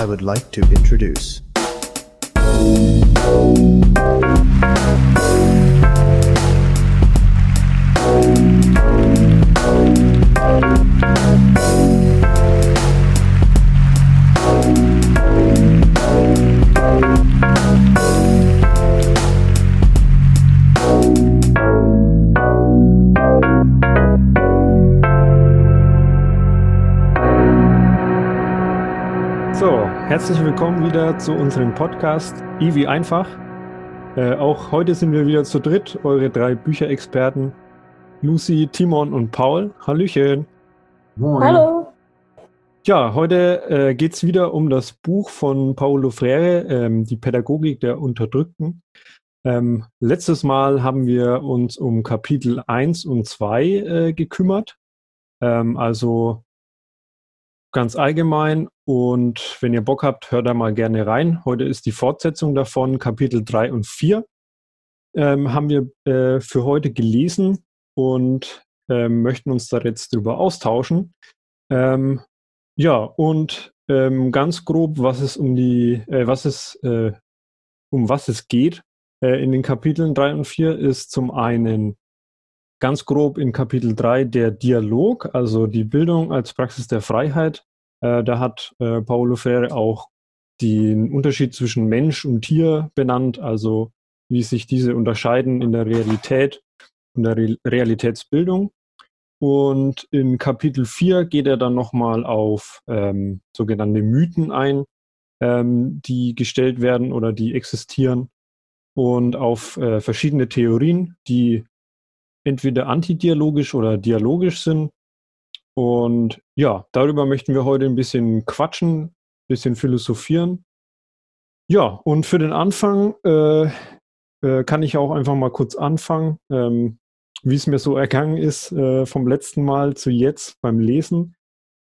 I would like to introduce. Herzlich willkommen wieder zu unserem Podcast Ivi einfach. Äh, auch heute sind wir wieder zu dritt, eure drei Bücherexperten Lucy, Timon und Paul. Hallöchen. Moin. Hallo. Ja, heute äh, geht es wieder um das Buch von Paulo Freire, ähm, Die Pädagogik der Unterdrückten. Ähm, letztes Mal haben wir uns um Kapitel 1 und 2 äh, gekümmert. Ähm, also ganz allgemein. Und wenn ihr Bock habt, hört da mal gerne rein. Heute ist die Fortsetzung davon, Kapitel 3 und 4. Ähm, haben wir äh, für heute gelesen und ähm, möchten uns da jetzt drüber austauschen. Ähm, ja, und ähm, ganz grob, was es um die, äh, was es, äh, um was es geht äh, in den Kapiteln 3 und 4, ist zum einen ganz grob in Kapitel 3 der Dialog, also die Bildung als Praxis der Freiheit. Äh, da hat äh, Paulo Freire auch den Unterschied zwischen Mensch und Tier benannt, also wie sich diese unterscheiden in der Realität, in der Re Realitätsbildung. Und in Kapitel 4 geht er dann nochmal auf ähm, sogenannte Mythen ein, ähm, die gestellt werden oder die existieren und auf äh, verschiedene Theorien, die entweder antidialogisch oder dialogisch sind. Und ja, darüber möchten wir heute ein bisschen quatschen, ein bisschen philosophieren. Ja, und für den Anfang äh, äh, kann ich auch einfach mal kurz anfangen, ähm, wie es mir so ergangen ist äh, vom letzten Mal zu jetzt beim Lesen.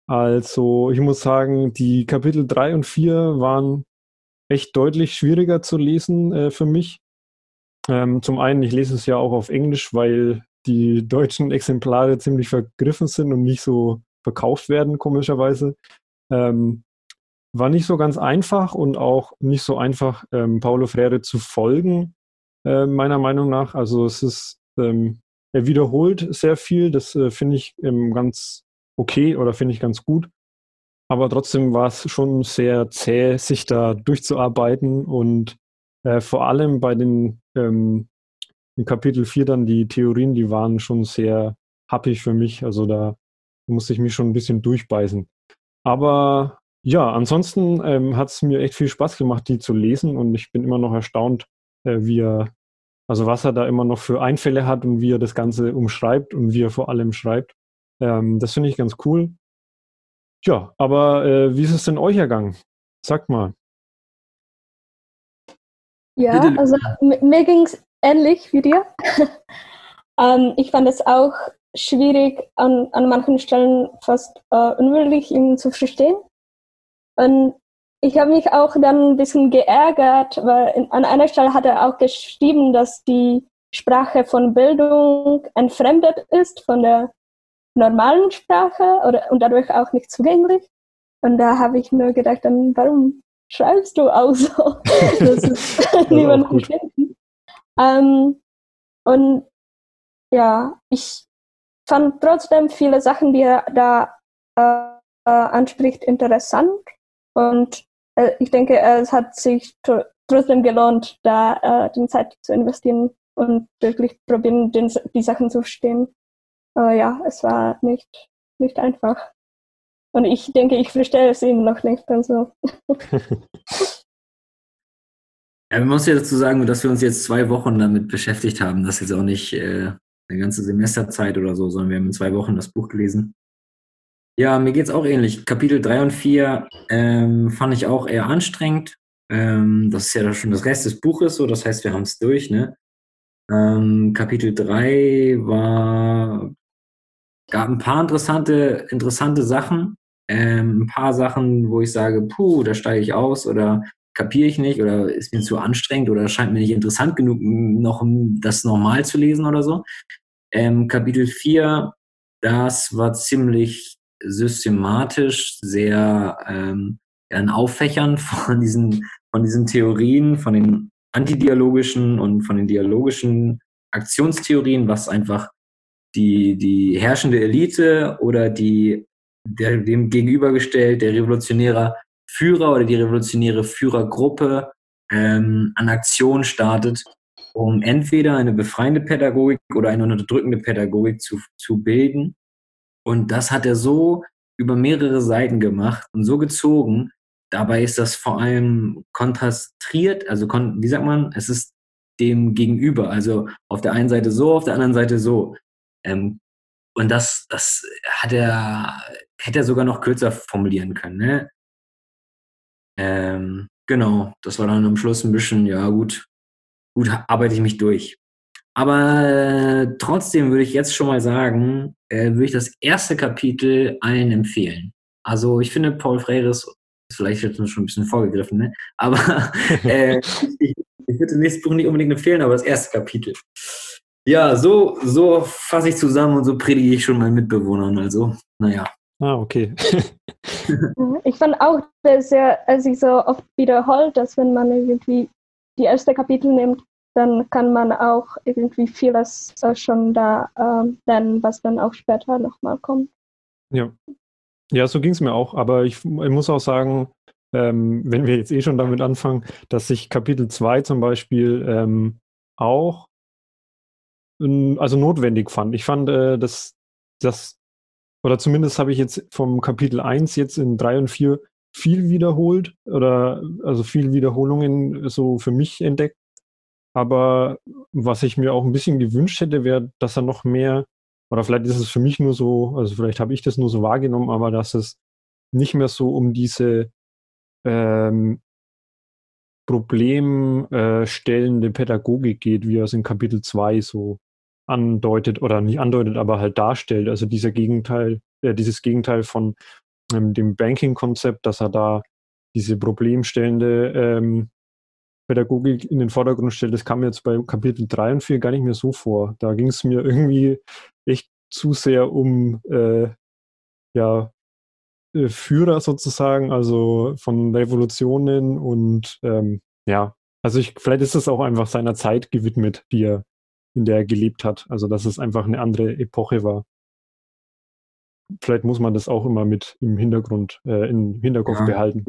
Also ich muss sagen, die Kapitel 3 und 4 waren echt deutlich schwieriger zu lesen äh, für mich. Ähm, zum einen, ich lese es ja auch auf Englisch, weil die deutschen Exemplare ziemlich vergriffen sind und nicht so verkauft werden, komischerweise. Ähm, war nicht so ganz einfach und auch nicht so einfach, ähm, Paulo Freire zu folgen, äh, meiner Meinung nach. Also es ist, ähm, er wiederholt sehr viel, das äh, finde ich ähm, ganz okay oder finde ich ganz gut. Aber trotzdem war es schon sehr zäh, sich da durchzuarbeiten und äh, vor allem bei den ähm, in Kapitel 4 dann die Theorien, die waren schon sehr happig für mich. Also da musste ich mich schon ein bisschen durchbeißen. Aber ja, ansonsten ähm, hat es mir echt viel Spaß gemacht, die zu lesen und ich bin immer noch erstaunt, äh, wie er, also was er da immer noch für Einfälle hat und wie er das Ganze umschreibt und wie er vor allem schreibt. Ähm, das finde ich ganz cool. Ja, aber äh, wie ist es denn euch ergangen? Sagt mal. Ja, also mir ging es ähnlich wie dir. ähm, ich fand es auch schwierig, an, an manchen Stellen fast äh, unmöglich, ihn zu verstehen. Und ich habe mich auch dann ein bisschen geärgert, weil in, an einer Stelle hat er auch geschrieben, dass die Sprache von Bildung entfremdet ist von der normalen Sprache oder, und dadurch auch nicht zugänglich. Und da habe ich mir gedacht, dann, warum schreibst du auch so? das ist niemand gut. Ähm, und ja, ich fand trotzdem viele Sachen, die er da äh, äh, anspricht, interessant. Und äh, ich denke, es hat sich tr trotzdem gelohnt, da äh, die Zeit zu investieren und wirklich probieren, den, die Sachen zu verstehen. Äh, ja, es war nicht, nicht einfach. Und ich denke, ich verstehe es immer noch nicht. Also. Ja, man muss ja dazu sagen, dass wir uns jetzt zwei Wochen damit beschäftigt haben. Das ist jetzt auch nicht äh, eine ganze Semesterzeit oder so, sondern wir haben in zwei Wochen das Buch gelesen. Ja, mir geht's auch ähnlich. Kapitel 3 und 4 ähm, fand ich auch eher anstrengend. Ähm, das ist ja schon das Rest des Buches so, das heißt, wir haben es durch, ne? Ähm, Kapitel 3 war, gab ein paar interessante, interessante Sachen. Ähm, ein paar Sachen, wo ich sage, puh, da steige ich aus oder kapiere ich nicht oder ist mir zu anstrengend oder scheint mir nicht interessant genug, noch das normal zu lesen oder so. Ähm, Kapitel 4, das war ziemlich systematisch, sehr ähm, ein Auffächern von diesen, von diesen Theorien, von den antidialogischen und von den dialogischen Aktionstheorien, was einfach die, die herrschende Elite oder die der, dem gegenübergestellt der revolutionäre Führer oder die revolutionäre Führergruppe ähm, an Aktion startet, um entweder eine befreiende Pädagogik oder eine unterdrückende Pädagogik zu, zu bilden. Und das hat er so über mehrere Seiten gemacht und so gezogen. Dabei ist das vor allem kontrastiert, also kon wie sagt man, es ist dem gegenüber. Also auf der einen Seite so, auf der anderen Seite so. Ähm, und das, das hat er, hätte er sogar noch kürzer formulieren können. Ne? Ähm, genau, das war dann am Schluss ein bisschen, ja gut, gut arbeite ich mich durch. Aber äh, trotzdem würde ich jetzt schon mal sagen, äh, würde ich das erste Kapitel allen empfehlen. Also ich finde, Paul Freire ist vielleicht jetzt schon ein bisschen vorgegriffen, ne? aber äh, ich, ich würde das nächste Buch nicht unbedingt empfehlen, aber das erste Kapitel. Ja, so, so fasse ich zusammen und so predige ich schon meinen Mitbewohnern. Also, naja. Ah, okay. ich fand auch, dass er sich so oft wiederholt, dass wenn man irgendwie die erste Kapitel nimmt, dann kann man auch irgendwie vieles schon da äh, lernen, was dann auch später nochmal kommt. Ja. Ja, so ging es mir auch. Aber ich, ich muss auch sagen, ähm, wenn wir jetzt eh schon damit anfangen, dass sich Kapitel 2 zum Beispiel ähm, auch also notwendig fand. Ich fand, äh, dass das, oder zumindest habe ich jetzt vom Kapitel 1 jetzt in 3 und 4 viel wiederholt oder also viel Wiederholungen so für mich entdeckt. Aber was ich mir auch ein bisschen gewünscht hätte, wäre, dass er noch mehr, oder vielleicht ist es für mich nur so, also vielleicht habe ich das nur so wahrgenommen, aber dass es nicht mehr so um diese ähm, problemstellende Pädagogik geht, wie es in Kapitel 2 so andeutet oder nicht andeutet, aber halt darstellt. Also dieser Gegenteil, äh, dieses Gegenteil von ähm, dem Banking-Konzept, dass er da diese problemstellende ähm, Pädagogik in den Vordergrund stellt, das kam jetzt bei Kapitel 3 und 4 gar nicht mehr so vor. Da ging es mir irgendwie echt zu sehr um äh, ja, äh, Führer sozusagen, also von Revolutionen und ähm, ja, also ich, vielleicht ist es auch einfach seiner Zeit gewidmet, die er in der er gelebt hat. Also dass es einfach eine andere Epoche war. Vielleicht muss man das auch immer mit im Hintergrund, äh, im Hinterkopf ja. behalten.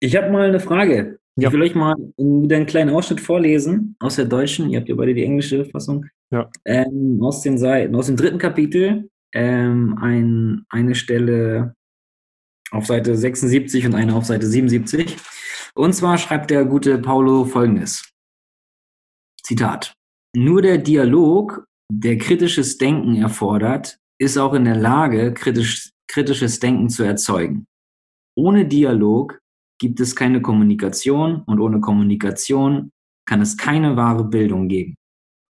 Ich habe mal eine Frage. Ja. Ich will euch mal wieder einen kleinen Ausschnitt vorlesen aus der deutschen. Ihr habt ja beide die englische Fassung. Ja. Ähm, aus den Seiten, aus dem dritten Kapitel. Ähm, ein, eine Stelle auf Seite 76 und eine auf Seite 77. Und zwar schreibt der gute Paulo folgendes. Zitat. Nur der Dialog, der kritisches Denken erfordert, ist auch in der Lage, kritisch, kritisches Denken zu erzeugen. Ohne Dialog gibt es keine Kommunikation und ohne Kommunikation kann es keine wahre Bildung geben.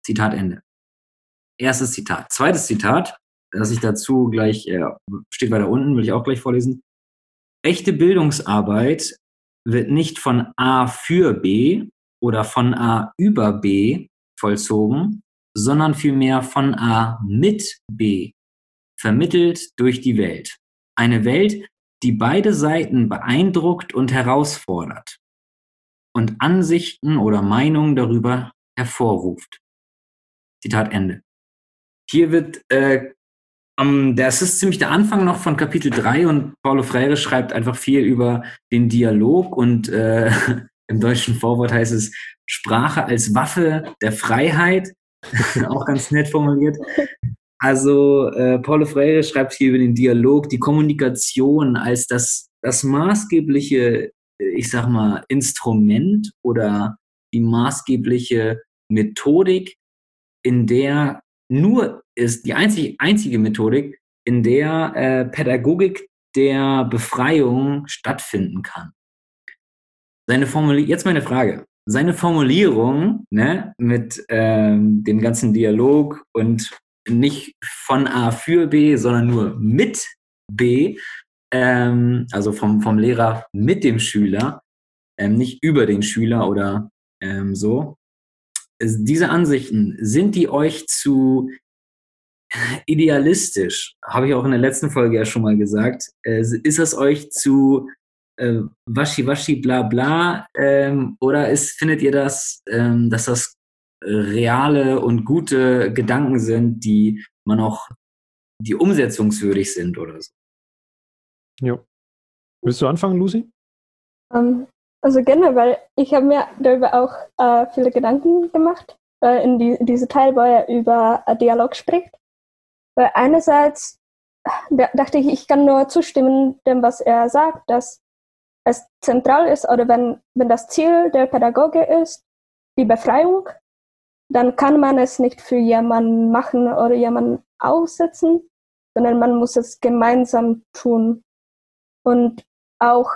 Zitat Ende. Erstes Zitat. Zweites Zitat, das ich dazu gleich, äh, steht weiter unten, will ich auch gleich vorlesen. Echte Bildungsarbeit wird nicht von A für B, oder von A über B vollzogen, sondern vielmehr von A mit B, vermittelt durch die Welt. Eine Welt, die beide Seiten beeindruckt und herausfordert und Ansichten oder Meinungen darüber hervorruft. Zitat Ende. Hier wird, äh, um, das ist ziemlich der Anfang noch von Kapitel 3 und Paulo Freire schreibt einfach viel über den Dialog und äh, Im deutschen Vorwort heißt es Sprache als Waffe der Freiheit. Auch ganz nett formuliert. Also äh, Paulo Freire schreibt hier über den Dialog, die Kommunikation als das, das maßgebliche, ich sag mal, Instrument oder die maßgebliche Methodik, in der nur ist die einzige, einzige Methodik, in der äh, Pädagogik der Befreiung stattfinden kann seine Formulierung, jetzt meine Frage. Seine Formulierung ne, mit ähm, dem ganzen Dialog und nicht von A für B, sondern nur mit B, ähm, also vom, vom Lehrer mit dem Schüler, ähm, nicht über den Schüler oder ähm, so. Diese Ansichten, sind die euch zu idealistisch, habe ich auch in der letzten Folge ja schon mal gesagt. Äh, ist es euch zu äh, waschi waschi bla bla ähm, oder ist, findet ihr das, ähm, dass das reale und gute Gedanken sind, die man auch, die umsetzungswürdig sind oder so? Ja. Willst du anfangen, Lucy? Um, ähm, also generell, ich habe mir darüber auch äh, viele Gedanken gemacht, äh, in die, diese Teil, wo er über äh, Dialog spricht. Weil einerseits dachte ich, ich kann nur zustimmen dem, was er sagt, dass es zentral ist oder wenn, wenn das Ziel der Pädagoge ist, die Befreiung, dann kann man es nicht für jemanden machen oder jemanden aussetzen, sondern man muss es gemeinsam tun. Und auch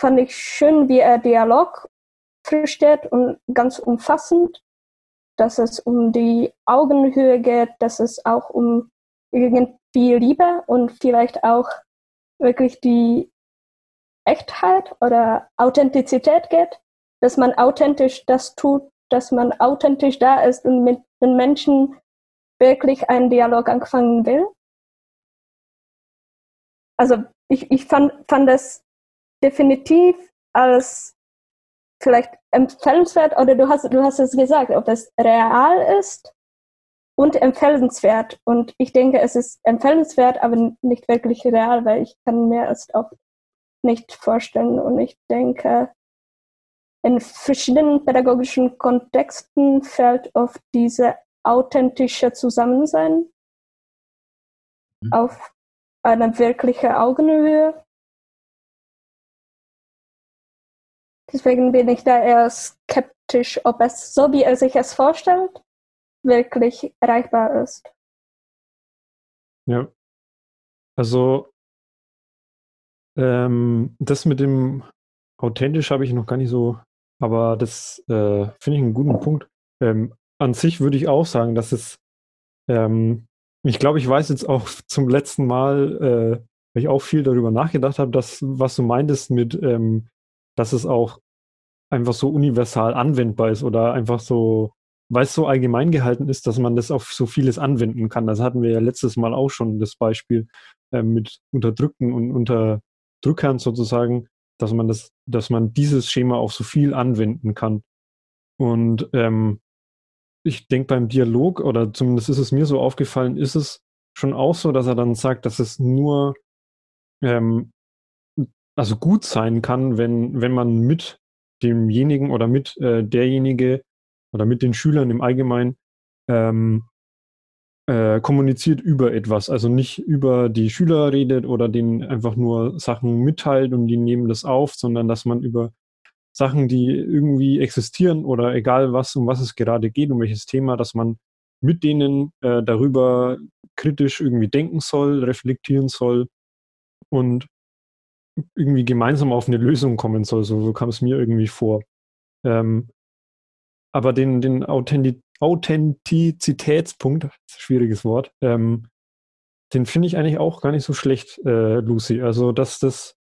fand ich schön, wie er Dialog versteht und ganz umfassend, dass es um die Augenhöhe geht, dass es auch um irgendwie Liebe und vielleicht auch wirklich die Echtheit oder Authentizität geht, dass man authentisch das tut, dass man authentisch da ist und mit den Menschen wirklich einen Dialog anfangen will. Also ich, ich fand, fand das definitiv als vielleicht empfehlenswert oder du hast, du hast es gesagt, ob das real ist und empfehlenswert. Und ich denke, es ist empfehlenswert, aber nicht wirklich real, weil ich kann mir es auch nicht vorstellen. Und ich denke, in verschiedenen pädagogischen Kontexten fällt oft diese authentische Zusammensein mhm. auf eine wirkliche Augenhöhe. Deswegen bin ich da eher skeptisch, ob es so, wie er sich es vorstellt, wirklich erreichbar ist. Ja. Also ähm, das mit dem authentisch habe ich noch gar nicht so, aber das äh, finde ich einen guten Punkt. Ähm, an sich würde ich auch sagen, dass es, ähm, ich glaube, ich weiß jetzt auch zum letzten Mal, äh, weil ich auch viel darüber nachgedacht habe, dass, was du meintest mit, ähm, dass es auch einfach so universal anwendbar ist oder einfach so weil es so allgemein gehalten ist, dass man das auf so vieles anwenden kann. Das hatten wir ja letztes Mal auch schon das Beispiel äh, mit Unterdrückten und Unterdrückern sozusagen, dass man das, dass man dieses Schema auf so viel anwenden kann. Und ähm, ich denke beim Dialog, oder zumindest ist es mir so aufgefallen, ist es schon auch so, dass er dann sagt, dass es nur ähm, also gut sein kann, wenn, wenn man mit demjenigen oder mit äh, derjenige oder mit den Schülern im Allgemeinen ähm, äh, kommuniziert über etwas. Also nicht über die Schüler redet oder denen einfach nur Sachen mitteilt und die nehmen das auf, sondern dass man über Sachen, die irgendwie existieren oder egal was, um was es gerade geht, um welches Thema, dass man mit denen äh, darüber kritisch irgendwie denken soll, reflektieren soll und irgendwie gemeinsam auf eine Lösung kommen soll. So, so kam es mir irgendwie vor. Ähm, aber den, den Authentiz Authentizitätspunkt, schwieriges Wort, ähm, den finde ich eigentlich auch gar nicht so schlecht, äh, Lucy. Also, dass das,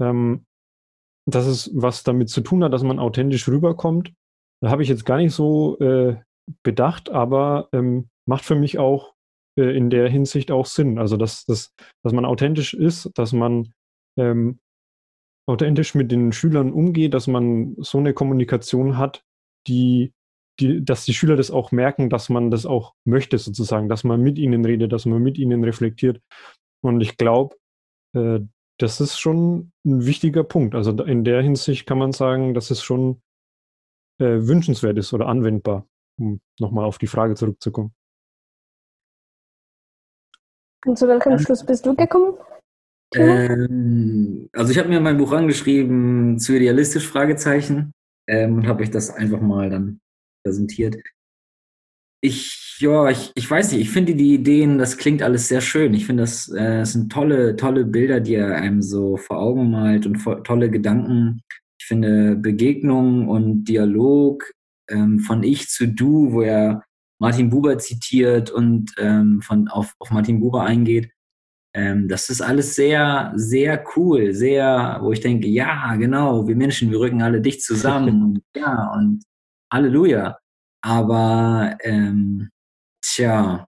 ähm, dass es was damit zu tun hat, dass man authentisch rüberkommt, da habe ich jetzt gar nicht so äh, bedacht, aber ähm, macht für mich auch äh, in der Hinsicht auch Sinn. Also, dass, dass, dass man authentisch ist, dass man ähm, authentisch mit den Schülern umgeht, dass man so eine Kommunikation hat, die, die, dass die Schüler das auch merken, dass man das auch möchte, sozusagen, dass man mit ihnen redet, dass man mit ihnen reflektiert. Und ich glaube, äh, das ist schon ein wichtiger Punkt. Also in der Hinsicht kann man sagen, dass es schon äh, wünschenswert ist oder anwendbar, um nochmal auf die Frage zurückzukommen. Und zu welchem Schluss bist du gekommen? Ähm, also ich habe mir mein Buch angeschrieben zu idealistisch Fragezeichen ähm, und habe euch das einfach mal dann präsentiert. Ich, ja, ich, ich weiß nicht, ich finde die Ideen, das klingt alles sehr schön. Ich finde, das, äh, das sind tolle, tolle Bilder, die er einem so vor Augen malt und tolle Gedanken. Ich finde Begegnung und Dialog ähm, von Ich zu Du, wo er Martin Buber zitiert und ähm, von, auf, auf Martin Buber eingeht, ähm, das ist alles sehr, sehr cool, sehr, wo ich denke, ja, genau, wir Menschen, wir rücken alle dicht zusammen ja, und Halleluja. Aber, ähm, tja,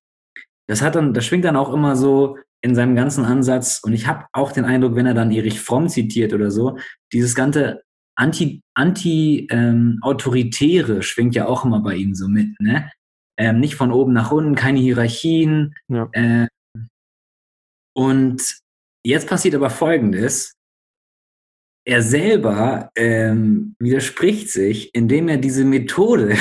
das hat dann, das schwingt dann auch immer so in seinem ganzen Ansatz. Und ich habe auch den Eindruck, wenn er dann Erich Fromm zitiert oder so, dieses ganze Anti, Anti ähm, autoritäre schwingt ja auch immer bei ihm so mit, ne? Ähm, nicht von oben nach unten, keine Hierarchien. Ja. Äh, und jetzt passiert aber Folgendes. Er selber ähm, widerspricht sich, indem er diese Methode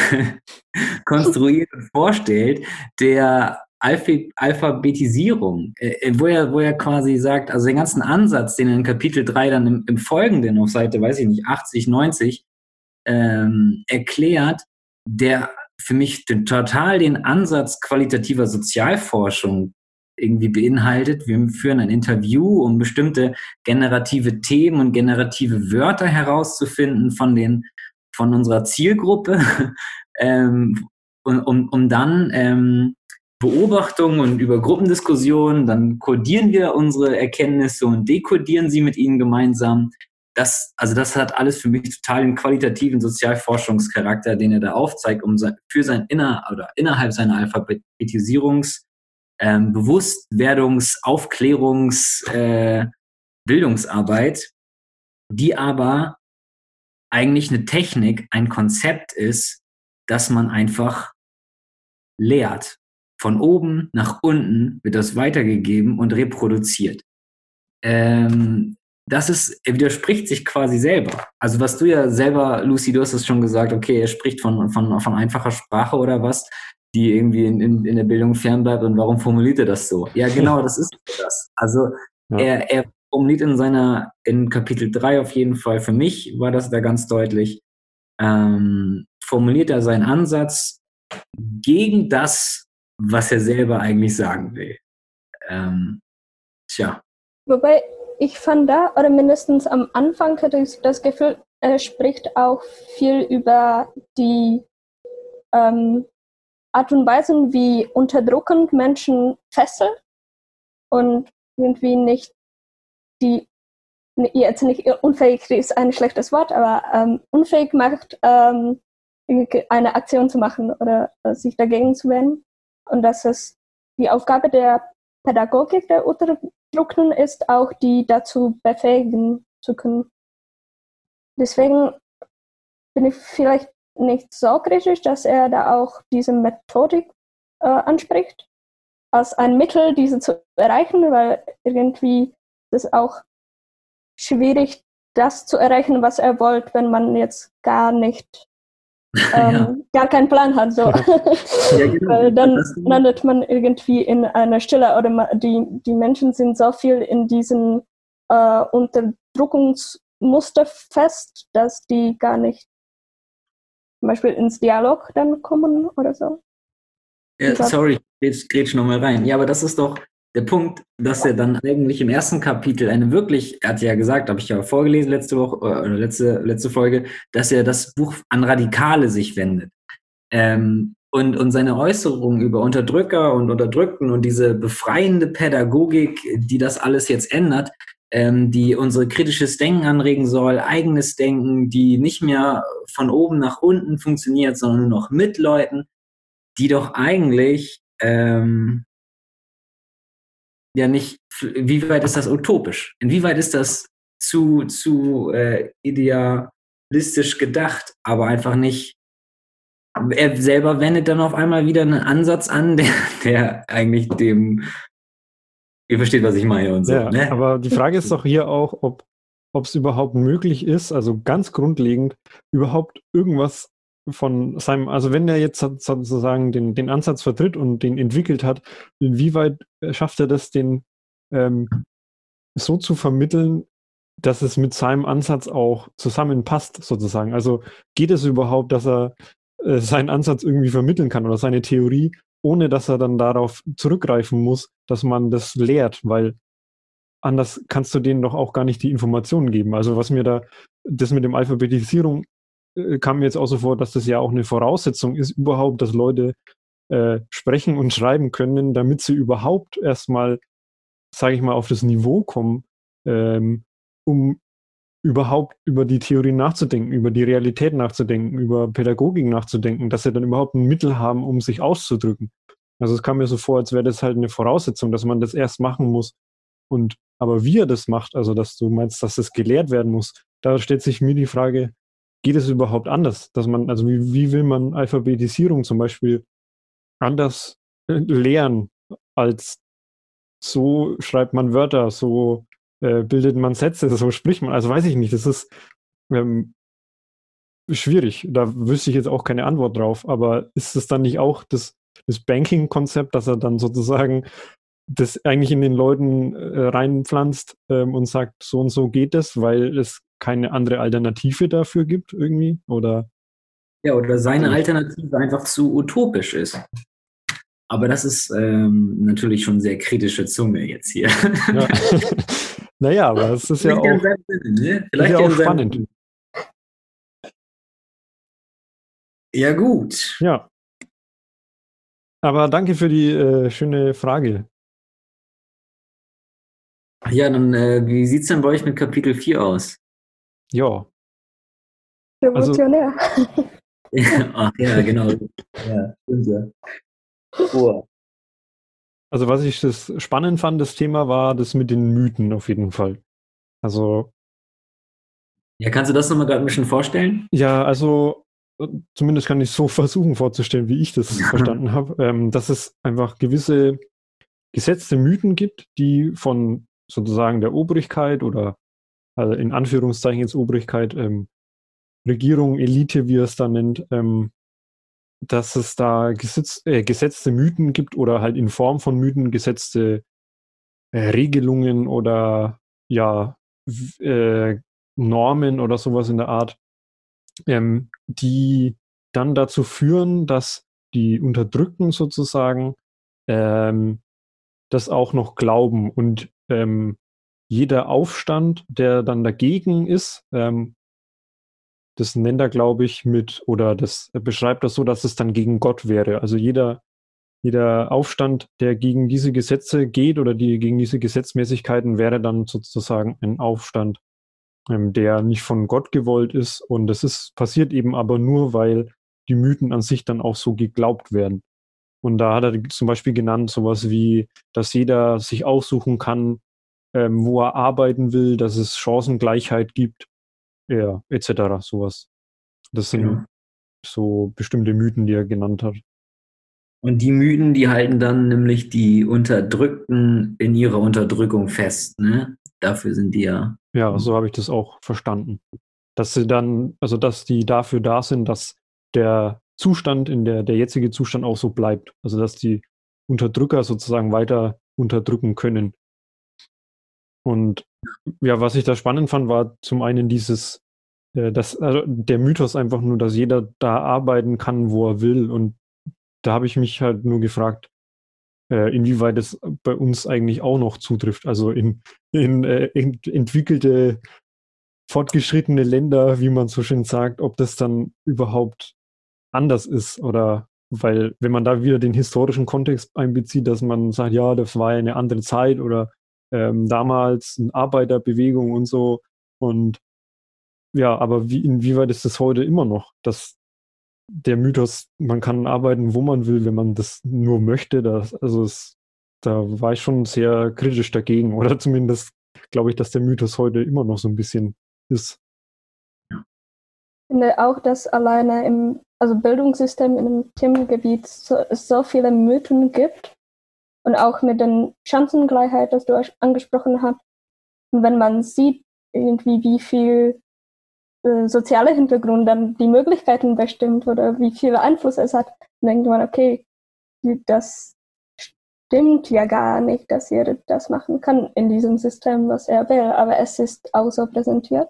konstruiert und vorstellt, der Alpha Alphabetisierung, äh, wo, er, wo er quasi sagt, also den ganzen Ansatz, den er in Kapitel 3 dann im, im Folgenden auf Seite, weiß ich nicht, 80, 90 ähm, erklärt, der für mich total den Ansatz qualitativer Sozialforschung irgendwie beinhaltet. Wir führen ein Interview, um bestimmte generative Themen und generative Wörter herauszufinden von den von unserer Zielgruppe, ähm, um, um, um dann ähm, Beobachtungen und über Gruppendiskussionen, dann kodieren wir unsere Erkenntnisse und dekodieren sie mit ihnen gemeinsam. Das, also das hat alles für mich total den qualitativen Sozialforschungscharakter, den er da aufzeigt, um für sein inner oder innerhalb seiner Alphabetisierungs, ähm, Bewusstwerdungs-, Aufklärungs-, äh, Bildungsarbeit, die aber eigentlich eine Technik, ein Konzept ist, dass man einfach lehrt. Von oben nach unten wird das weitergegeben und reproduziert. Ähm, das ist, er widerspricht sich quasi selber. Also was du ja selber, Lucy, du hast es schon gesagt, okay, er spricht von, von, von einfacher Sprache oder was, die irgendwie in, in, in der Bildung fernbleibt und warum formuliert er das so? Ja, genau, das ist das. Also ja. er, er formuliert in seiner, in Kapitel 3 auf jeden Fall, für mich war das da ganz deutlich, ähm, formuliert er seinen Ansatz gegen das, was er selber eigentlich sagen will. Ähm, tja. Wobei ich fand da, oder mindestens am Anfang hatte ich das Gefühl, er spricht auch viel über die ähm, Art und Weise, wie unterdrückend Menschen fesseln und irgendwie nicht die, jetzt nicht unfähig ist ein schlechtes Wort, aber ähm, unfähig macht, ähm, eine Aktion zu machen oder äh, sich dagegen zu wenden. Und dass es die Aufgabe der Pädagogik der Unterdrückten ist, auch die dazu befähigen zu können. Deswegen bin ich vielleicht nicht so kritisch, dass er da auch diese Methodik äh, anspricht, als ein Mittel, diese zu erreichen, weil irgendwie ist es auch schwierig, das zu erreichen, was er wollte, wenn man jetzt gar nicht ähm, ja. gar keinen Plan hat. So. Ja, genau. dann landet man irgendwie in einer Stille oder die, die Menschen sind so viel in diesen äh, Unterdrückungsmuster fest, dass die gar nicht zum Beispiel ins Dialog dann kommen oder so. Ja, sorry, ich grätsch nochmal rein. Ja, aber das ist doch, der Punkt, dass er dann eigentlich im ersten Kapitel eine wirklich, er hat ja gesagt, habe ich ja vorgelesen letzte Woche oder letzte, letzte Folge, dass er das Buch an Radikale sich wendet. Ähm, und, und seine Äußerungen über Unterdrücker und Unterdrückten und diese befreiende Pädagogik, die das alles jetzt ändert, ähm, die unsere kritisches Denken anregen soll, eigenes Denken, die nicht mehr von oben nach unten funktioniert, sondern nur noch mit Leuten, die doch eigentlich ähm, ja nicht, wie weit ist das utopisch? Inwieweit ist das zu, zu äh, idealistisch gedacht, aber einfach nicht. Er selber wendet dann auf einmal wieder einen Ansatz an, der, der eigentlich dem. Ihr versteht, was ich meine und so. Ja, ne? Aber die Frage ist doch hier auch, ob ob es überhaupt möglich ist, also ganz grundlegend, überhaupt irgendwas von seinem, also wenn er jetzt sozusagen den, den Ansatz vertritt und den entwickelt hat, inwieweit schafft er das, den ähm, so zu vermitteln, dass es mit seinem Ansatz auch zusammenpasst, sozusagen. Also geht es überhaupt, dass er äh, seinen Ansatz irgendwie vermitteln kann oder seine Theorie, ohne dass er dann darauf zurückgreifen muss, dass man das lehrt, weil anders kannst du denen doch auch gar nicht die Informationen geben. Also was mir da, das mit dem Alphabetisierung äh, kam mir jetzt auch so vor, dass das ja auch eine Voraussetzung ist, überhaupt, dass Leute äh, sprechen und schreiben können, damit sie überhaupt erstmal, sage ich mal, auf das Niveau kommen, ähm, um überhaupt über die Theorie nachzudenken, über die Realität nachzudenken, über Pädagogik nachzudenken, dass sie dann überhaupt ein Mittel haben, um sich auszudrücken. Also es kam mir so vor, als wäre das halt eine Voraussetzung, dass man das erst machen muss. Und aber wie er das macht, also dass du meinst, dass das gelehrt werden muss, da stellt sich mir die Frage, geht es überhaupt anders? Dass man, also wie, wie will man Alphabetisierung zum Beispiel anders äh, lehren, als so schreibt man Wörter, so äh, bildet man Sätze, so spricht man. Also weiß ich nicht, das ist ähm, schwierig. Da wüsste ich jetzt auch keine Antwort drauf. Aber ist es dann nicht auch das, das Banking-Konzept, dass er dann sozusagen das eigentlich in den Leuten äh, reinpflanzt ähm, und sagt, so und so geht es, weil es keine andere Alternative dafür gibt irgendwie? Oder? Ja, oder seine Alternative einfach zu utopisch ist. Aber das ist ähm, natürlich schon sehr kritische Zunge jetzt hier. Ja. naja, aber es ist ja auch, ne? ist ja auch spannend. Ja, gut. Ja. Aber danke für die äh, schöne Frage. Ja, dann, äh, wie sieht es denn bei euch mit Kapitel 4 aus? Ja. Revolutionär. Ach ja, genau. Ja, stimmt ja. Oh. Also was ich das spannend fand, das Thema war das mit den Mythen auf jeden Fall. Also Ja, kannst du das nochmal gerade ein bisschen vorstellen? ja, also zumindest kann ich so versuchen vorzustellen, wie ich das verstanden habe, ähm, dass es einfach gewisse gesetzte Mythen gibt, die von sozusagen der Obrigkeit oder also in Anführungszeichen jetzt Obrigkeit, ähm, Regierung, Elite, wie er es da nennt, ähm, dass es da gesetz, äh, gesetzte Mythen gibt oder halt in Form von Mythen gesetzte äh, Regelungen oder ja äh, Normen oder sowas in der Art, ähm, die dann dazu führen, dass die Unterdrückten sozusagen ähm, das auch noch glauben. Und ähm, jeder Aufstand, der dann dagegen ist, ähm, das nennt er, glaube ich, mit, oder das beschreibt das so, dass es dann gegen Gott wäre. Also jeder, jeder Aufstand, der gegen diese Gesetze geht oder die gegen diese Gesetzmäßigkeiten, wäre dann sozusagen ein Aufstand, ähm, der nicht von Gott gewollt ist. Und das ist passiert eben aber nur, weil die Mythen an sich dann auch so geglaubt werden. Und da hat er zum Beispiel genannt, sowas wie, dass jeder sich aussuchen kann, ähm, wo er arbeiten will, dass es Chancengleichheit gibt, ja, etc. Sowas. Das sind Genau. so bestimmte Mythen, die er genannt hat. Und die Mythen, die halten dann nämlich die Unterdrückten in ihrer Unterdrückung fest, ne? Dafür sind die ja. Ja, so habe ich das auch verstanden. Dass sie dann, also dass die dafür da sind, dass der Zustand, in der der jetzige Zustand auch so bleibt. Also dass die Unterdrücker sozusagen weiter unterdrücken können. Und ja, was ich da spannend fand, war zum einen dieses, äh, dass, also der Mythos einfach nur, dass jeder da arbeiten kann, wo er will. Und da habe ich mich halt nur gefragt, äh, inwieweit es bei uns eigentlich auch noch zutrifft. Also in, in äh, ent entwickelte, fortgeschrittene Länder, wie man so schön sagt, ob das dann überhaupt anders ist oder weil wenn man da wieder den historischen Kontext einbezieht, dass man sagt, ja, das war ja eine andere Zeit oder ähm, damals eine Arbeiterbewegung und so. Und ja, aber wie, inwieweit ist das heute immer noch, dass der Mythos, man kann arbeiten, wo man will, wenn man das nur möchte, das, also es, da war ich schon sehr kritisch dagegen oder zumindest glaube ich, dass der Mythos heute immer noch so ein bisschen ist. Ich finde auch, dass alleine im also Bildungssystem in einem Themengebiet so, so viele Mythen gibt und auch mit den Chancengleichheit, das du angesprochen hast. Und wenn man sieht, irgendwie wie viel äh, soziale Hintergrund dann die Möglichkeiten bestimmt oder wie viel Einfluss es hat, dann denkt man, okay, das stimmt ja gar nicht, dass jeder das machen kann in diesem System, was er will, aber es ist auch so präsentiert.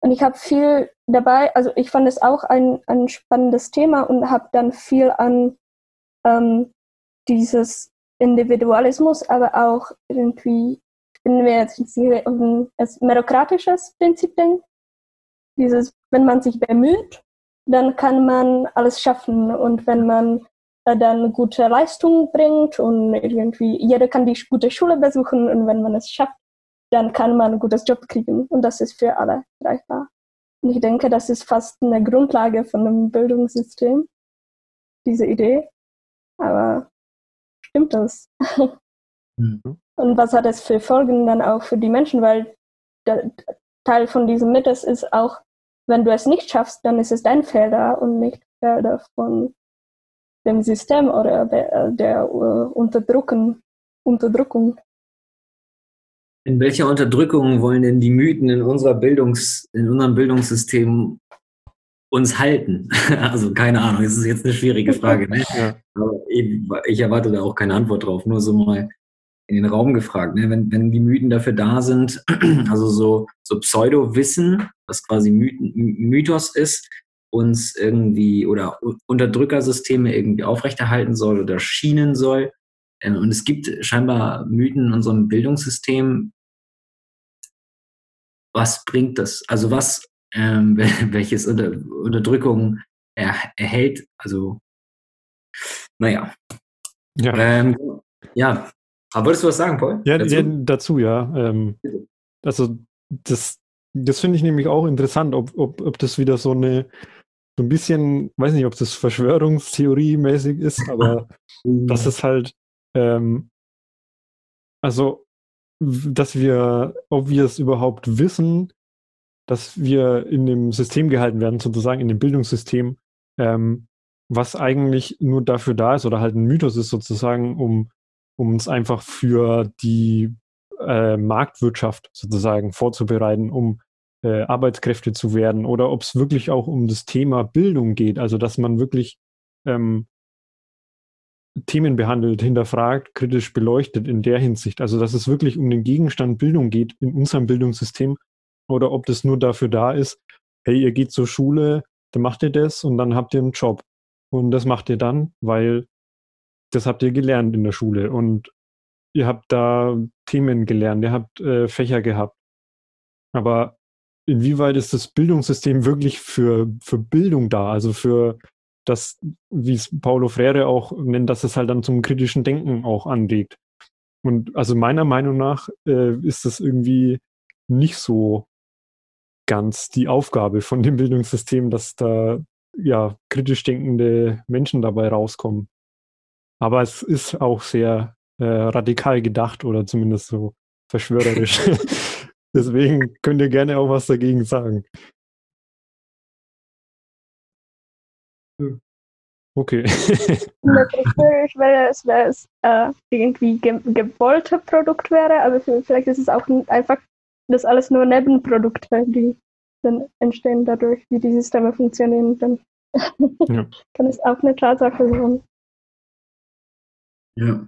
Und ich habe viel dabei, also ich fand es auch ein, ein spannendes Thema und habe dann viel an ähm, dieses Individualismus, aber auch irgendwie, bin mir jetzt ein merokratisches Prinzip denkt. Dieses, wenn man sich bemüht, dann kann man alles schaffen und wenn man äh, dann gute Leistung bringt und irgendwie jeder kann die gute Schule besuchen und wenn man es schafft, dann kann man ein gutes Job kriegen und das ist für alle greifbar. Und ich denke, das ist fast eine Grundlage von einem Bildungssystem, diese Idee. Aber stimmt das? Mhm. Und was hat es für Folgen dann auch für die Menschen? Weil der Teil von diesem Mythos ist auch, wenn du es nicht schaffst, dann ist es dein Fehler und nicht Fehler von dem System oder der, der äh, Unterdrücken, Unterdrückung. In welcher Unterdrückung wollen denn die Mythen in unserer Bildungs, in unserem Bildungssystem uns halten? Also keine Ahnung, das ist jetzt eine schwierige Frage. Ne? Ja. Ich, ich erwarte da auch keine Antwort drauf, nur so mal in den Raum gefragt. Ne? Wenn, wenn die Mythen dafür da sind, also so, so Pseudo-Wissen, was quasi Mythen, Mythos ist, uns irgendwie oder Unterdrückersysteme irgendwie aufrechterhalten soll oder schienen soll. Ähm, Und es gibt scheinbar Mythen in unserem Bildungssystem. Was bringt das? Also was, ähm, welches Unter Unterdrückung er, erhält? Also, naja. Ja, Ähm, ja. Aber wolltest du was sagen, Paul? ja, Dazu? ja dazu, ja. Ähm, also das, das finde ich nämlich auch interessant, ob, ob, ob das wieder so eine, so ein bisschen, weiß nicht, ob das Verschwörungstheorie-mäßig ist, aber das ist halt, ähm, also, dass wir, ob wir es überhaupt wissen, dass wir in dem System gehalten werden, sozusagen in dem Bildungssystem, ähm, was eigentlich nur dafür da ist oder halt ein Mythos ist, sozusagen, um, uns einfach für die äh, Marktwirtschaft sozusagen vorzubereiten, um äh, Arbeitskräfte zu werden oder ob es wirklich auch um das Thema Bildung geht, also dass man wirklich ähm, Themen behandelt, hinterfragt, kritisch beleuchtet in der Hinsicht. Also dass es wirklich um den Gegenstand Bildung geht in unserem Bildungssystem oder ob das nur dafür da ist, hey, ihr geht zur Schule, dann macht ihr das und dann habt ihr einen Job. Und das macht ihr dann, weil das habt ihr gelernt in der Schule und ihr habt da Themen gelernt, ihr habt äh, Fächer gehabt. Aber inwieweit ist das Bildungssystem wirklich für, für Bildung da? Also für das, wie es Paulo Freire auch nennt, dass es halt dann zum kritischen Denken auch anregt. Und also meiner Meinung nach äh, ist das irgendwie nicht so ganz die Aufgabe von dem Bildungssystem, dass da ja kritisch denkende Menschen dabei rauskommen. Aber es ist auch sehr äh, radikal gedacht oder zumindest so verschwörerisch. Deswegen könnt ihr gerne auch was dagegen sagen. Okay. Natürlich wäre es, wenn es äh, irgendwie ge gewollte Produkt wäre, aber vielleicht ist es auch einfach das alles nur Nebenprodukte, die dann entstehen dadurch, wie die Systeme funktionieren. Dann Ja. kann es auch eine Tatsache sein. Ja.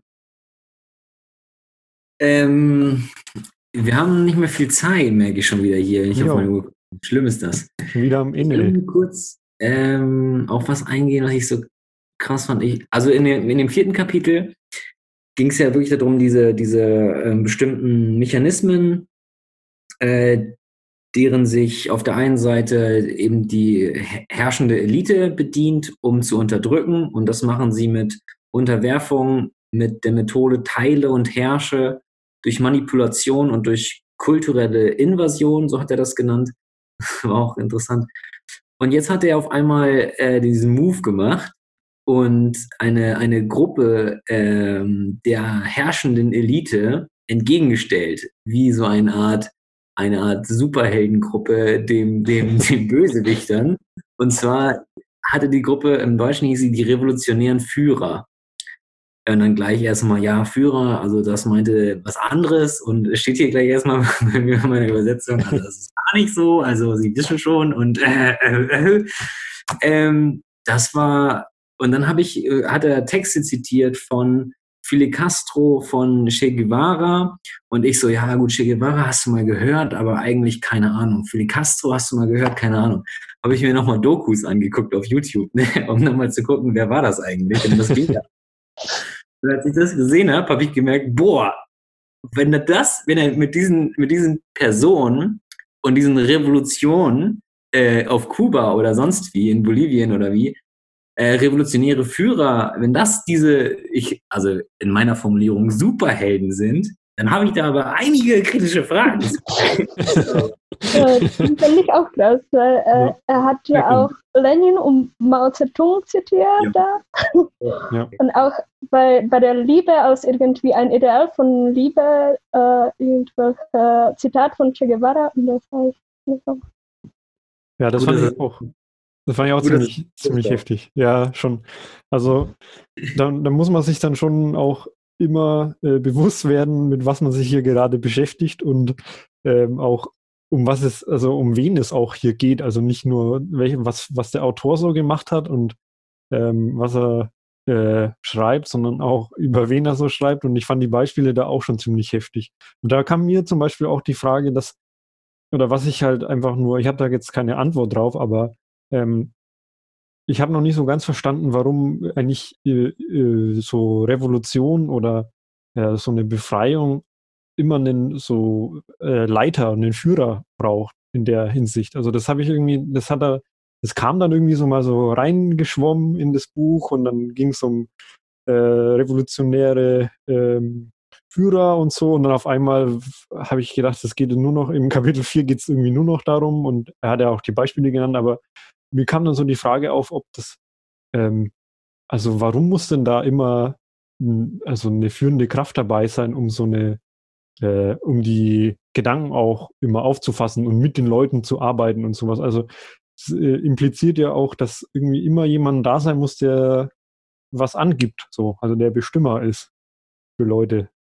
Ähm, wir haben nicht mehr viel Zeit, merke ich schon wieder hier. Ich Ja. auf meine Uhr. Schlimm ist das. Wieder am Ich will Ende. kurz ähm, auf was eingehen, was ich so krass fand. Ich, also in dem, in dem vierten Kapitel ging es ja wirklich darum, diese, diese ähm, bestimmten Mechanismen, äh, deren sich auf der einen Seite eben die her- herrschende Elite bedient, um zu unterdrücken. Und das machen sie mit Unterwerfung, mit der Methode Teile und Herrsche, durch Manipulation und durch kulturelle Invasion, so hat er das genannt. War auch interessant. Und jetzt hat er auf einmal äh, diesen Move gemacht und eine, eine Gruppe ähm, der herrschenden Elite entgegengestellt, wie so eine Art, eine Art Superheldengruppe dem, dem, den Bösewichtern. Und zwar hatte die Gruppe, im Deutschen hieß sie die revolutionären Führer. Und dann gleich erstmal, ja, Führer, also das meinte was anderes und steht hier gleich erstmal bei mir in meiner Übersetzung, also das ist gar nicht so, also Sie wissen schon und äh, äh, äh, ähm, das war, und dann habe ich, äh, hat er Texte zitiert von Fidel Castro, von Che Guevara und ich so, ja gut, Che Guevara hast du mal gehört, aber eigentlich keine Ahnung. Fidel Castro hast du mal gehört, keine Ahnung. Habe ich mir nochmal Dokus angeguckt auf YouTube, ne, um nochmal zu gucken, wer war das eigentlich und was ging da. Und als ich das gesehen habe, habe ich gemerkt, boah, wenn er das, wenn er mit diesen, mit diesen Personen und diesen Revolutionen äh, auf Kuba oder sonst wie, in Bolivien oder wie, äh, revolutionäre Führer, wenn das diese, ich, also in meiner Formulierung Superhelden sind, Dann habe ich da aber einige kritische Fragen. Äh, das finde ich auch krass, weil äh, Ja. er hat ja Ja, auch Lenin und Mao Zedong zitiert Ja. da. Ja. Und auch bei, bei der Liebe als irgendwie ein Ideal von Liebe, äh, irgendwelche Zitat von Che Guevara. Und das heißt, Ja, das Gut, fand ich auch. Das fand ich auch Gut, ziemlich, ziemlich heftig. Ja, schon. Also, da, da muss man sich dann schon auch immer äh, bewusst werden, mit was man sich hier gerade beschäftigt und ähm, auch um was es, also um wen es auch hier geht. Also nicht nur, welche, was, was der Autor so gemacht hat und ähm, was er äh, schreibt, sondern auch über wen er so schreibt. Und ich fand die Beispiele da auch schon ziemlich heftig. Und da kam mir zum Beispiel auch die Frage, dass, oder was ich halt einfach nur, ich habe da jetzt keine Antwort drauf, aber ähm, ich habe noch nicht so ganz verstanden, warum eigentlich äh, äh, so Revolution oder äh, so eine Befreiung immer einen so äh, Leiter, einen Führer braucht in der Hinsicht. Also das habe ich irgendwie, das hat er, das kam dann irgendwie so mal so reingeschwommen in das Buch und dann ging es um äh, revolutionäre ähm, Führer und so und dann auf einmal habe ich gedacht, es geht nur noch, im Kapitel 4 geht es irgendwie nur noch darum und er hat ja auch die Beispiele genannt, aber mir kam dann so die Frage auf, ob das, ähm, also warum muss denn da immer also eine führende Kraft dabei sein, um so eine, äh, um die Gedanken auch immer aufzufassen und mit den Leuten zu arbeiten und sowas. Also es äh, impliziert ja auch, dass irgendwie immer jemand da sein muss, der was angibt, so, also der Bestimmer ist für Leute,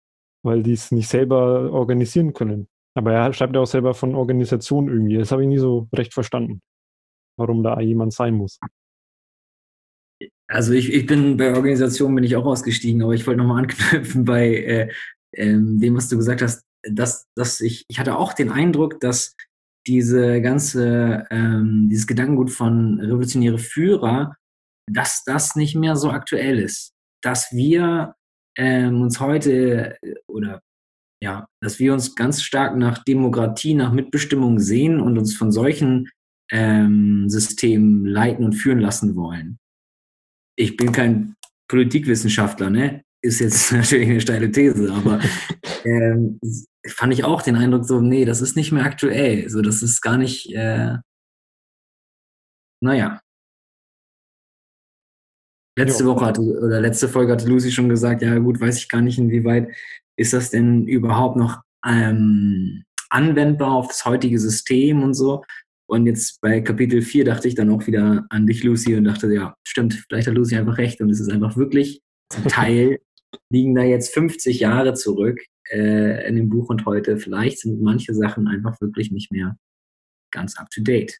weil die es nicht selber organisieren können. Aber er schreibt ja auch selber von Organisation irgendwie. Das habe ich nie so recht verstanden, warum da jemand sein muss. Also ich, ich bin bei Organisationen bin ich auch ausgestiegen, aber ich wollte nochmal anknüpfen bei äh, ähm, dem, was du gesagt hast, dass, dass ich, ich hatte auch den Eindruck, dass diese ganze, ähm, dieses Gedankengut von revolutionäre Führer, dass das nicht mehr so aktuell ist. Dass wir ähm, uns heute äh, oder ja, dass wir uns ganz stark nach Demokratie, nach Mitbestimmung sehen und uns von solchen ähm, Systemen leiten und führen lassen wollen ich bin kein Politikwissenschaftler, ne? Ist jetzt natürlich eine steile These, aber ähm, fand ich auch den Eindruck so, nee, das ist nicht mehr aktuell. So, das ist gar nicht, äh, naja. Letzte. Woche hatte, oder letzte Folge hatte Lucy schon gesagt, ja gut, weiß ich gar nicht, inwieweit ist das denn überhaupt noch ähm, anwendbar auf das heutige System und so. Und jetzt bei Kapitel 4 dachte ich dann auch wieder an dich, Lucy, und dachte, ja, stimmt, vielleicht hat Lucy einfach recht. Und es ist einfach wirklich, zum Teil liegen da jetzt 50 Jahre zurück äh, in dem Buch und heute. Vielleicht sind manche Sachen einfach wirklich nicht mehr ganz up to date.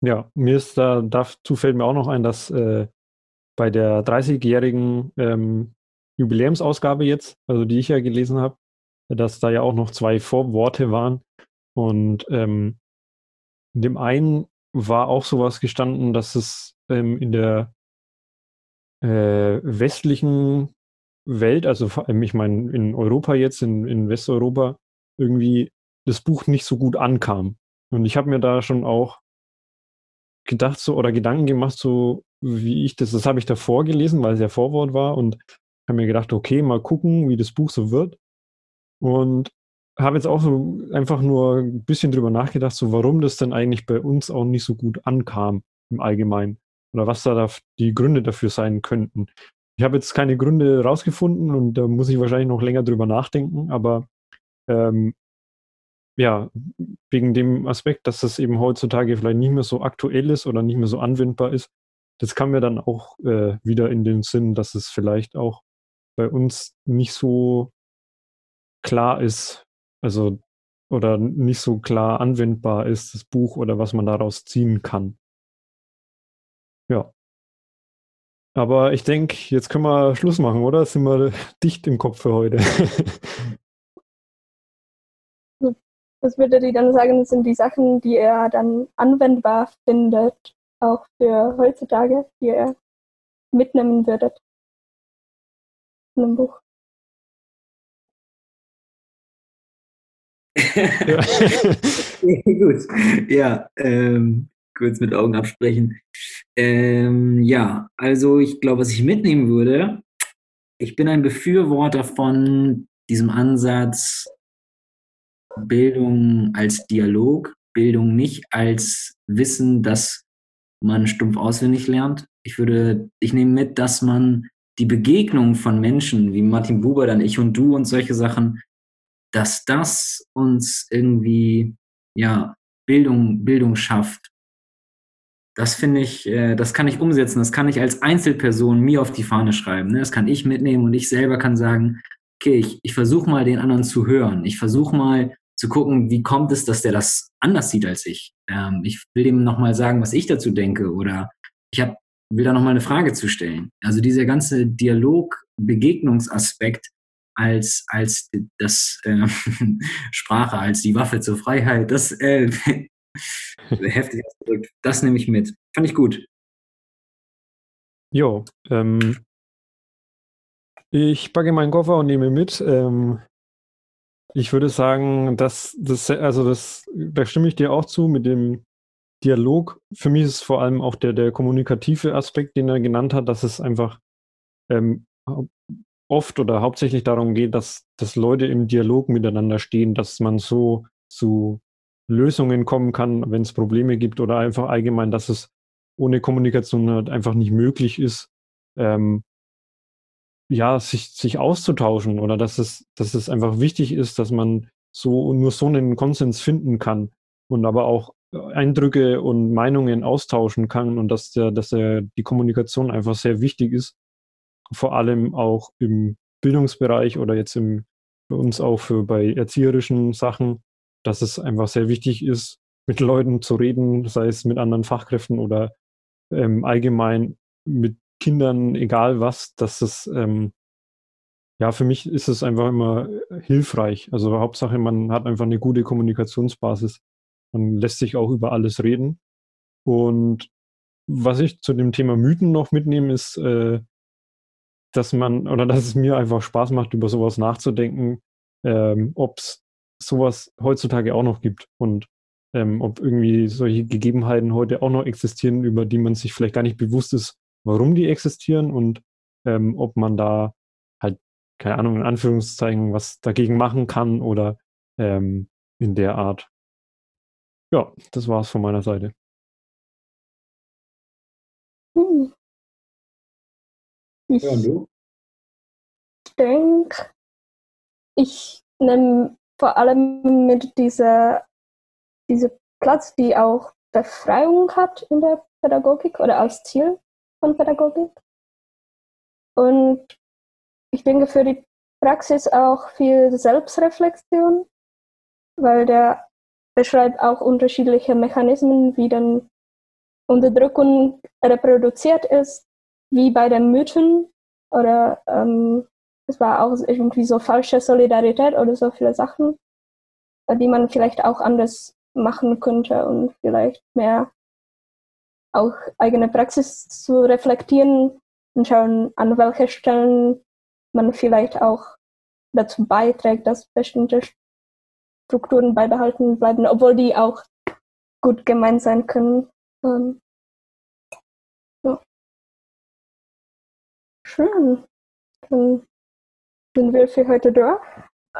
Ja, mir ist da, dazu fällt mir auch noch ein, dass äh, bei der 30-jährigen ähm, Jubiläumsausgabe jetzt, also die ich ja gelesen habe, dass da ja auch noch zwei Vorworte waren. Und ähm, in dem einen war auch sowas gestanden, dass es ähm, in der äh, westlichen Welt, also ich meine, in Europa jetzt, in, in Westeuropa, irgendwie das Buch nicht so gut ankam. Und ich habe mir da schon auch gedacht so oder Gedanken gemacht, so wie ich das, das habe ich davor gelesen, weil es ja Vorwort war und habe mir gedacht, okay, mal gucken, wie das Buch so wird. Und habe jetzt auch so einfach nur ein bisschen drüber nachgedacht, so warum das denn eigentlich bei uns auch nicht so gut ankam im Allgemeinen. Oder was da die Gründe dafür sein könnten. Ich habe jetzt keine Gründe rausgefunden und da muss ich wahrscheinlich noch länger drüber nachdenken, aber ähm, ja, wegen dem Aspekt, dass das eben heutzutage vielleicht nicht mehr so aktuell ist oder nicht mehr so anwendbar ist, das kam mir dann auch äh, wieder in den Sinn, dass es vielleicht auch bei uns nicht so klar ist, also oder nicht so klar anwendbar ist, das Buch oder was man daraus ziehen kann. Ja. Aber ich denke, jetzt können wir Schluss machen, oder? Sind wir dicht im Kopf für heute. Was würde die dann sagen, sind die Sachen, die er dann anwendbar findet, auch für heutzutage, die er mitnehmen würdet in einem Buch? Gut, ja, ähm, kurz mit Augen absprechen. Ähm, ja, also ich glaube, was ich mitnehmen würde, ich bin ein Befürworter von diesem Ansatz Bildung als Dialog, Bildung nicht als Wissen, das man stumpf auswendig lernt. Ich würde, ich nehme mit, dass man die Begegnung von Menschen wie Martin Buber, dann ich und du und solche Sachen, dass das uns irgendwie ja Bildung, Bildung schafft. Das finde ich, äh, das kann ich umsetzen. Das kann ich als Einzelperson mir auf die Fahne schreiben. Ne? Das kann ich mitnehmen und ich selber kann sagen, okay, ich, ich versuche mal den anderen zu hören. Ich versuche mal zu gucken, wie kommt es, dass der das anders sieht als ich. Ähm, ich will dem nochmal sagen, was ich dazu denke oder ich hab, will da nochmal eine Frage zu stellen. Also dieser ganze Dialog-Begegnungsaspekt als, als das äh, Sprache, als die Waffe zur Freiheit, das äh, heftig ausgedrückt, das nehme ich mit. Fand ich gut. Jo, ähm, ich packe meinen Koffer und nehme mit. Ähm, ich würde sagen, dass das, also das, da stimme ich dir auch zu mit dem Dialog. Für mich ist vor allem auch der, der kommunikative Aspekt, den er genannt hat, dass es einfach ähm, oft oder hauptsächlich darum geht, dass, dass Leute im Dialog miteinander stehen, dass man so zu Lösungen kommen kann, wenn es Probleme gibt oder einfach allgemein, dass es ohne Kommunikation halt einfach nicht möglich ist, ähm, ja, sich, sich auszutauschen oder dass es, dass es einfach wichtig ist, dass man so nur so einen Konsens finden kann und aber auch Eindrücke und Meinungen austauschen kann und dass der, dass der, die Kommunikation einfach sehr wichtig ist, vor allem auch im Bildungsbereich oder jetzt im, für uns auch für bei erzieherischen Sachen, dass es einfach sehr wichtig ist, mit Leuten zu reden, sei es mit anderen Fachkräften oder ähm, allgemein mit Kindern, egal was, dass es, ähm, ja, für mich ist es einfach immer hilfreich. Also Hauptsache, man hat einfach eine gute Kommunikationsbasis. Man lässt sich auch über alles reden. Und was ich zu dem Thema Mythen noch mitnehme, ist, äh, dass man, oder dass es mir einfach Spaß macht, über sowas nachzudenken, ähm, ob es sowas heutzutage auch noch gibt und ähm, ob irgendwie solche Gegebenheiten heute auch noch existieren, über die man sich vielleicht gar nicht bewusst ist, warum die existieren und ähm, ob man da halt, keine Ahnung, in Anführungszeichen was dagegen machen kann oder ähm, in der Art. Ja, das war's von meiner Seite. Hm. Ich Ja, du? denke, ich nehme vor allem mit dieser, dieser Platz, die auch Befreiung hat in der Pädagogik oder als Ziel von Pädagogik. Und ich denke für die Praxis auch viel Selbstreflexion, weil der beschreibt auch unterschiedliche Mechanismen, wie dann Unterdrückung reproduziert ist, wie bei den Mythen oder ähm, es war auch irgendwie so falsche Solidarität oder so viele Sachen, die man vielleicht auch anders machen könnte und vielleicht mehr auch eigene Praxis zu reflektieren und schauen, an welchen Stellen man vielleicht auch dazu beiträgt, dass bestimmte Strukturen beibehalten bleiben, obwohl die auch gut gemeint sein können. Ähm, Schön. Dann sind wir für heute durch.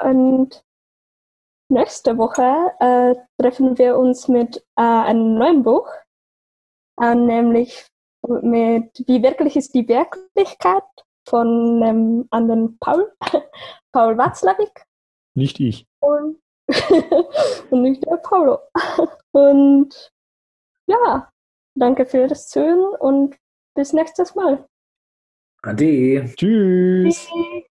Und nächste Woche äh, treffen wir uns mit äh, einem neuen Buch, äh, nämlich mit Wie wirklich ist die Wirklichkeit von einem anderen Paul, Paul Watzlawick. Nicht ich. Und, und nicht der Paulo. Und ja, danke für das Zuhören und bis nächstes Mal. Ade. Tschüss. Tschüss.